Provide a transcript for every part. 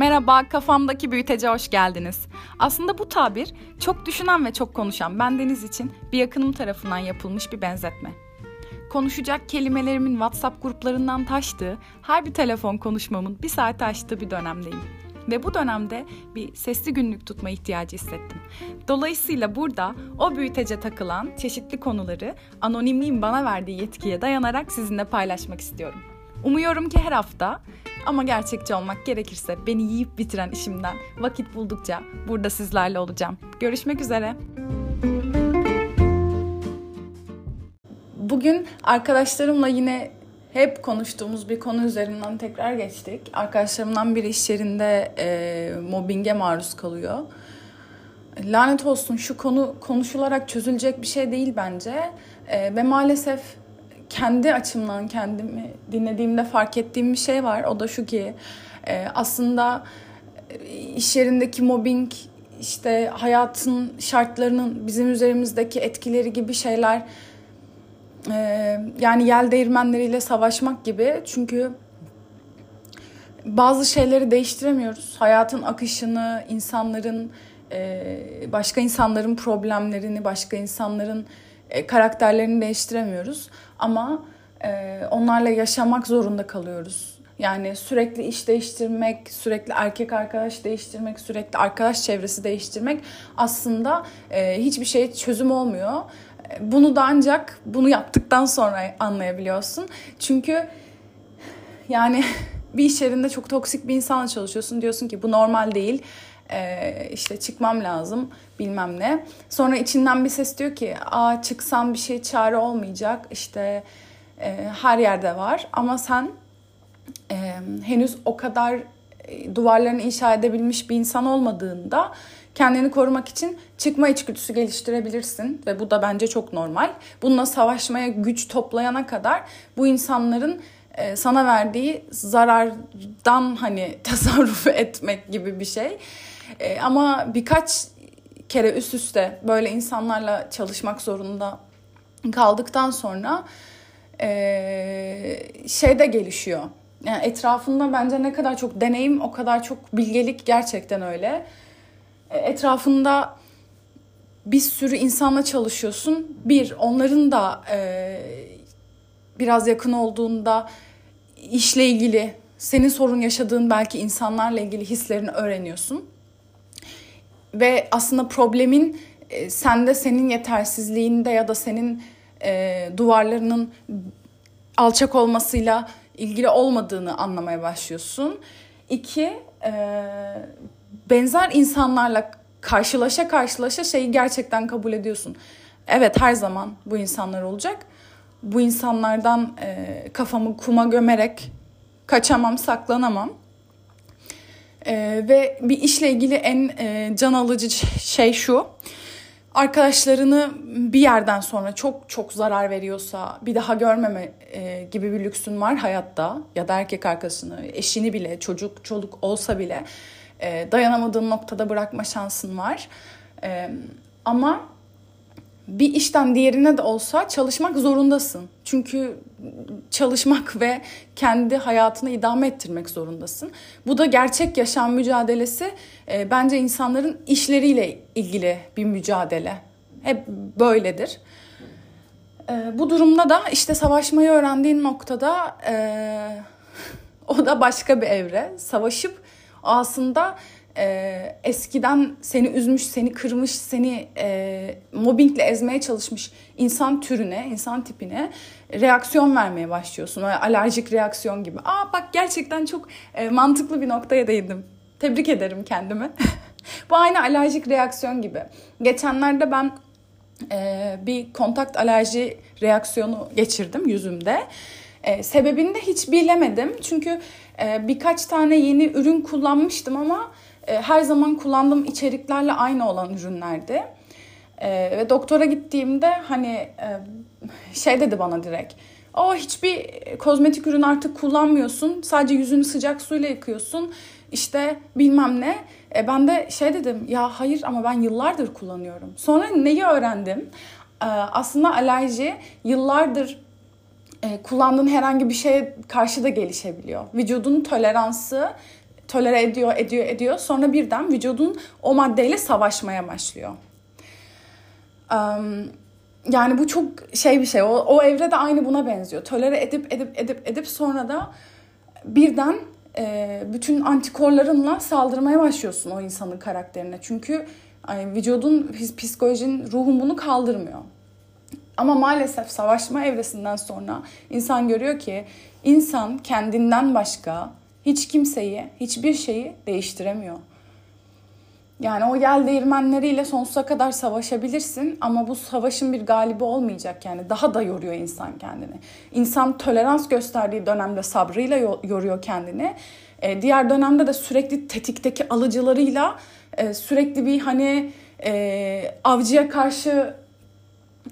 Merhaba, kafamdaki büyütece hoş geldiniz. Aslında bu tabir çok düşünen ve çok konuşan bendeniz için bir yakınım tarafından yapılmış bir benzetme. Konuşacak kelimelerimin WhatsApp gruplarından taştığı, her bir telefon konuşmamın bir saate aştığı bir dönemdeyim. Ve bu dönemde bir sesli günlük tutma ihtiyacı hissettim. Dolayısıyla burada o büyütece takılan çeşitli konuları anonimliğin bana verdiği yetkiye dayanarak sizinle paylaşmak istiyorum. Umuyorum ki her hafta ama gerçekçi olmak gerekirse beni yiyip bitiren işimden vakit buldukça burada sizlerle olacağım. Görüşmek üzere. Bugün arkadaşlarımla yine hep konuştuğumuz bir konu üzerinden tekrar geçtik. Arkadaşlarımdan biri iş yerinde e, mobbinge maruz kalıyor. Lanet olsun şu konu konuşularak çözülecek bir şey değil bence. E, ve maalesef kendi açımdan kendimi dinlediğimde fark ettiğim bir şey var. O da şu ki e, aslında e, iş yerindeki mobbing işte hayatın şartlarının bizim üzerimizdeki etkileri gibi şeyler e, yani yel değirmenleriyle savaşmak gibi çünkü bazı şeyleri değiştiremiyoruz. Hayatın akışını, insanların başka insanların problemlerini, başka insanların karakterlerini değiştiremiyoruz. Ama e, onlarla yaşamak zorunda kalıyoruz. Yani sürekli iş değiştirmek, sürekli erkek arkadaş değiştirmek, sürekli arkadaş çevresi değiştirmek aslında e, hiçbir şey çözüm olmuyor. E, bunu da ancak bunu yaptıktan sonra anlayabiliyorsun. Çünkü yani bir iş yerinde çok toksik bir insanla çalışıyorsun. Diyorsun ki bu normal değil. Ee, işte çıkmam lazım bilmem ne. Sonra içinden bir ses diyor ki aa çıksam bir şey çare olmayacak işte e, her yerde var ama sen e, henüz o kadar e, duvarlarını inşa edebilmiş bir insan olmadığında kendini korumak için çıkma içgüdüsü geliştirebilirsin ve bu da bence çok normal. Bununla savaşmaya güç toplayana kadar bu insanların e, sana verdiği zarardan hani tasarruf etmek gibi bir şey. E, ama birkaç kere üst üste böyle insanlarla çalışmak zorunda kaldıktan sonra e, şey de gelişiyor. Yani etrafında bence ne kadar çok deneyim o kadar çok bilgelik gerçekten öyle. E, etrafında bir sürü insanla çalışıyorsun. Bir, onların da e, biraz yakın olduğunda işle ilgili, senin sorun yaşadığın belki insanlarla ilgili hislerini öğreniyorsun ve aslında problemin e, sende senin yetersizliğinde ya da senin e, duvarlarının alçak olmasıyla ilgili olmadığını anlamaya başlıyorsun. İki, e, benzer insanlarla karşılaşa karşılaşa şeyi gerçekten kabul ediyorsun. Evet her zaman bu insanlar olacak. Bu insanlardan e, kafamı kuma gömerek kaçamam, saklanamam. Ee, ve bir işle ilgili en e, can alıcı şey şu. Arkadaşlarını bir yerden sonra çok çok zarar veriyorsa bir daha görmeme e, gibi bir lüksün var hayatta ya da erkek arkadaşını, eşini bile, çocuk, çoluk olsa bile e, dayanamadığın noktada bırakma şansın var. E, ama bir işten diğerine de olsa çalışmak zorundasın. Çünkü çalışmak ve kendi hayatını idame ettirmek zorundasın. Bu da gerçek yaşam mücadelesi e, bence insanların işleriyle ilgili bir mücadele. Hep böyledir. E, bu durumda da işte savaşmayı öğrendiğin noktada e, o da başka bir evre. Savaşıp aslında e, eskiden seni üzmüş, seni kırmış, seni e, mobbingle ezmeye çalışmış insan türüne, insan tipine reaksiyon vermeye başlıyorsun. Böyle alerjik reaksiyon gibi. Aa bak gerçekten çok e, mantıklı bir noktaya değindim. Tebrik ederim kendimi. Bu aynı alerjik reaksiyon gibi. Geçenlerde ben e, bir kontakt alerji reaksiyonu geçirdim yüzümde. E, sebebini de hiç bilemedim. Çünkü e, birkaç tane yeni ürün kullanmıştım ama e, her zaman kullandığım içeriklerle aynı olan ürünlerdi. E, ve doktora gittiğimde hani e, şey dedi bana direkt. O hiçbir kozmetik ürün artık kullanmıyorsun. Sadece yüzünü sıcak suyla yıkıyorsun. İşte bilmem ne. E, ben de şey dedim ya hayır ama ben yıllardır kullanıyorum. Sonra neyi öğrendim? E, aslında alerji yıllardır e, kullandığın herhangi bir şeye karşı da gelişebiliyor. Vücudun toleransı tolere ediyor, ediyor, ediyor. Sonra birden vücudun o maddeyle savaşmaya başlıyor. Um, yani bu çok şey bir şey. O, o evre de aynı buna benziyor. Tolere edip edip edip edip sonra da birden e, bütün antikorlarınla saldırmaya başlıyorsun o insanın karakterine. Çünkü yani vücudun, psikolojin, ruhun bunu kaldırmıyor. Ama maalesef savaşma evresinden sonra insan görüyor ki insan kendinden başka hiç kimseyi, hiçbir şeyi değiştiremiyor. Yani o yel değirmenleriyle sonsuza kadar savaşabilirsin ama bu savaşın bir galibi olmayacak yani. Daha da yoruyor insan kendini. İnsan tolerans gösterdiği dönemde sabrıyla yoruyor kendini. E, diğer dönemde de sürekli tetikteki alıcılarıyla e, sürekli bir hani e, avcıya karşı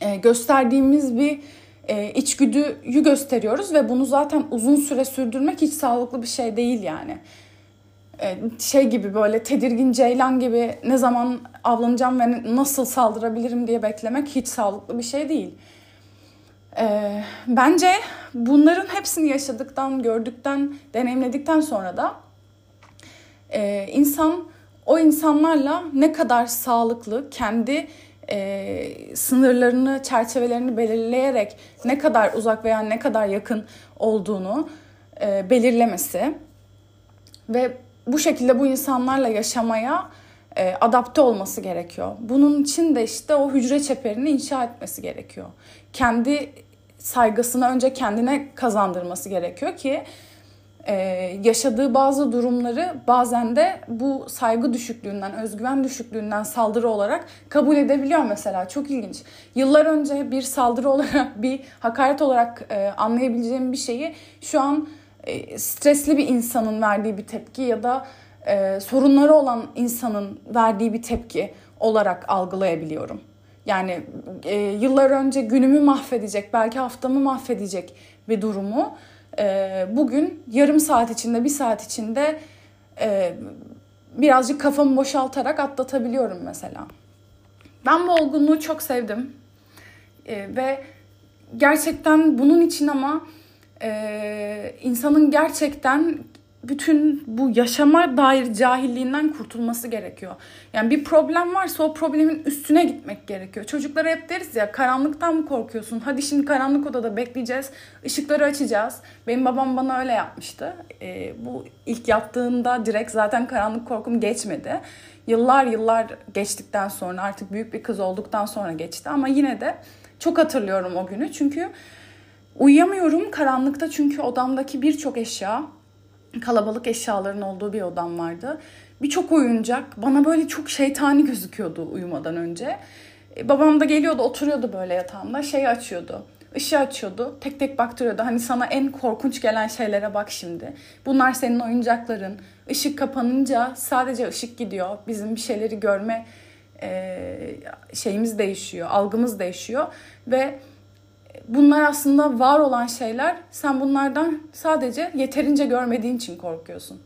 e, gösterdiğimiz bir e, içgüdüyü gösteriyoruz ve bunu zaten uzun süre sürdürmek hiç sağlıklı bir şey değil yani. E, şey gibi böyle tedirgin ceylan gibi ne zaman avlanacağım ve nasıl saldırabilirim diye beklemek hiç sağlıklı bir şey değil. E, bence bunların hepsini yaşadıktan, gördükten, deneyimledikten sonra da e, insan o insanlarla ne kadar sağlıklı, kendi e, sınırlarını, çerçevelerini belirleyerek ne kadar uzak veya ne kadar yakın olduğunu e, belirlemesi ve bu şekilde bu insanlarla yaşamaya e, adapte olması gerekiyor. Bunun için de işte o hücre çeperini inşa etmesi gerekiyor. Kendi saygısını önce kendine kazandırması gerekiyor ki e, yaşadığı bazı durumları bazen de bu saygı düşüklüğünden, özgüven düşüklüğünden saldırı olarak kabul edebiliyor mesela. Çok ilginç. Yıllar önce bir saldırı olarak, bir hakaret olarak e, anlayabileceğim bir şeyi şu an e, stresli bir insanın verdiği bir tepki ya da e, sorunları olan insanın verdiği bir tepki olarak algılayabiliyorum. Yani e, yıllar önce günümü mahvedecek, belki haftamı mahvedecek bir durumu e, bugün yarım saat içinde, bir saat içinde e, birazcık kafamı boşaltarak atlatabiliyorum mesela. Ben bu olgunluğu çok sevdim e, ve gerçekten bunun için ama e, insanın gerçekten bütün bu yaşama dair cahilliğinden kurtulması gerekiyor. Yani bir problem varsa o problemin üstüne gitmek gerekiyor. Çocuklara hep deriz ya karanlıktan mı korkuyorsun? Hadi şimdi karanlık odada bekleyeceğiz. ışıkları açacağız. Benim babam bana öyle yapmıştı. Ee, bu ilk yaptığında direkt zaten karanlık korkum geçmedi. Yıllar yıllar geçtikten sonra artık büyük bir kız olduktan sonra geçti. Ama yine de çok hatırlıyorum o günü. Çünkü uyuyamıyorum karanlıkta çünkü odamdaki birçok eşya kalabalık eşyaların olduğu bir odam vardı. Birçok oyuncak bana böyle çok şeytani gözüküyordu uyumadan önce. E, babam da geliyordu oturuyordu böyle yatağımda şeyi açıyordu. Işığı açıyordu. Tek tek baktırıyordu. Hani sana en korkunç gelen şeylere bak şimdi. Bunlar senin oyuncakların. Işık kapanınca sadece ışık gidiyor. Bizim bir şeyleri görme e, şeyimiz değişiyor. Algımız değişiyor. Ve bunlar aslında var olan şeyler. Sen bunlardan sadece yeterince görmediğin için korkuyorsun.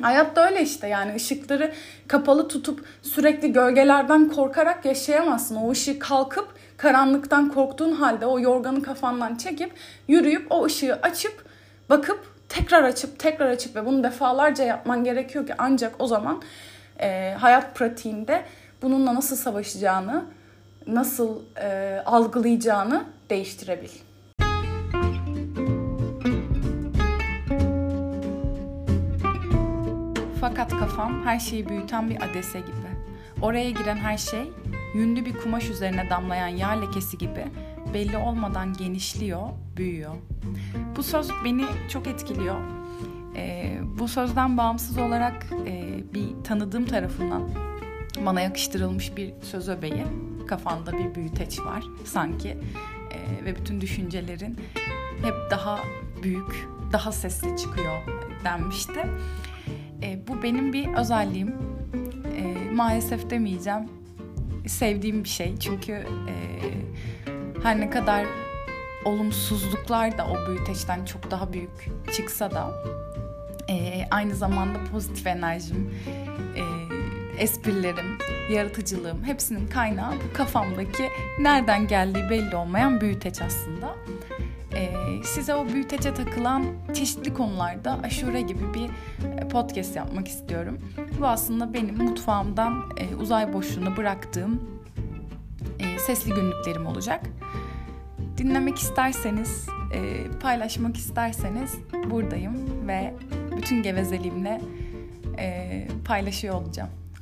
Hayat da öyle işte yani ışıkları kapalı tutup sürekli gölgelerden korkarak yaşayamazsın. O ışığı kalkıp karanlıktan korktuğun halde o yorganı kafandan çekip yürüyüp o ışığı açıp bakıp tekrar açıp tekrar açıp ve bunu defalarca yapman gerekiyor ki ancak o zaman e, hayat pratiğinde bununla nasıl savaşacağını, nasıl e, algılayacağını değiştirebil. Fakat kafam her şeyi büyüten bir adese gibi. Oraya giren her şey yünlü bir kumaş üzerine damlayan yağ lekesi gibi belli olmadan genişliyor, büyüyor. Bu söz beni çok etkiliyor. Ee, bu sözden bağımsız olarak e, bir tanıdığım tarafından bana yakıştırılmış bir söz öbeği. Kafanda bir büyüteç var sanki ve bütün düşüncelerin hep daha büyük, daha sesli çıkıyor denmişti. E, bu benim bir özelliğim. E, maalesef demeyeceğim. Sevdiğim bir şey. Çünkü e, her ne kadar olumsuzluklar da o büyüteçten çok daha büyük çıksa da e, aynı zamanda pozitif enerjim, e, esprilerim, yaratıcılığım hepsinin kaynağı bu kafamdaki nereden geldiği belli olmayan büyüteç aslında. e, size o büyütece takılan çeşitli konularda aşure gibi bir e, podcast yapmak istiyorum. Bu aslında benim mutfağımdan e, uzay boşluğuna bıraktığım e, sesli günlüklerim olacak. Dinlemek isterseniz, e, paylaşmak isterseniz buradayım ve bütün gevezeliğimle e, paylaşıyor olacağım.